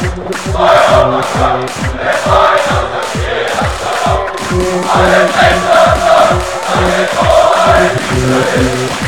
Alle Fenster, alle Tore, die Tür